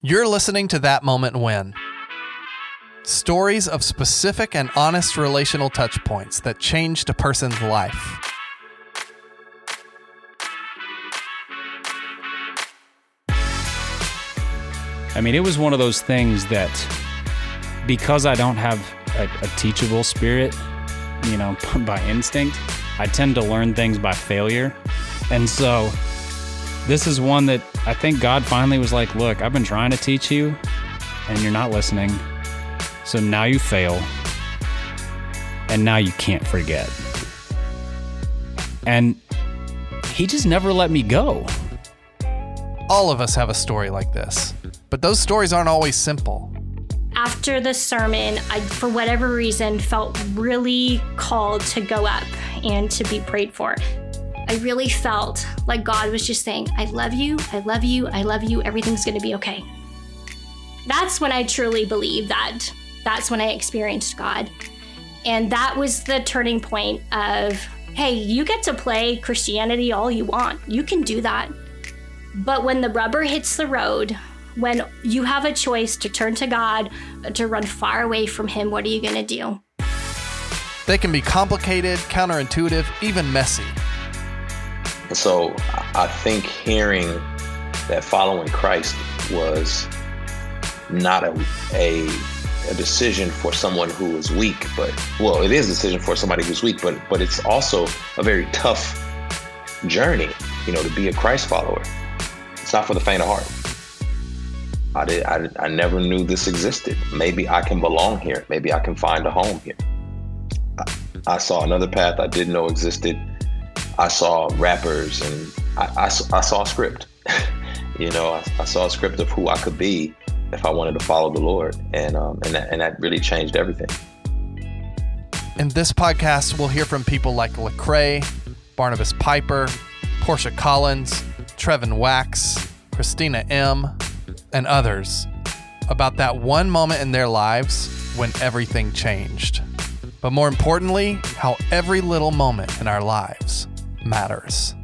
You're listening to That Moment When. Stories of specific and honest relational touchpoints that changed a person's life. I mean, it was one of those things that because I don't have a, a teachable spirit, you know, by instinct, I tend to learn things by failure. And so this is one that I think God finally was like, look, I've been trying to teach you and you're not listening. So now you fail. And now you can't forget. And he just never let me go. All of us have a story like this, but those stories aren't always simple. After the sermon, I, for whatever reason, felt really called to go up and to be prayed for. I really felt like God was just saying, I love you, I love you, I love you, everything's gonna be okay. That's when I truly believe that. That's when I experienced God. And that was the turning point of, hey, you get to play Christianity all you want. You can do that. But when the rubber hits the road, when you have a choice to turn to God, to run far away from Him, what are you going to do? They can be complicated, counterintuitive, even messy. So I think hearing that following Christ was not a, a, a decision for someone who is weak, but well, it is a decision for somebody who's weak, but but it's also a very tough journey, you know, to be a Christ follower. It's not for the faint of heart. I did. I, I never knew this existed. Maybe I can belong here. Maybe I can find a home here. I, I saw another path I didn't know existed. I saw rappers and I, I, I saw a script. you know, I, I, saw a script of who I could be if I wanted to follow the Lord, and um, and that, and that really changed everything. In this podcast, we'll hear from people like Lecrae, Barnabas Piper, Portia Collins, Trevin Wax, Christina M, and others about that one moment in their lives when everything changed. But more importantly, how every little moment in our lives matters.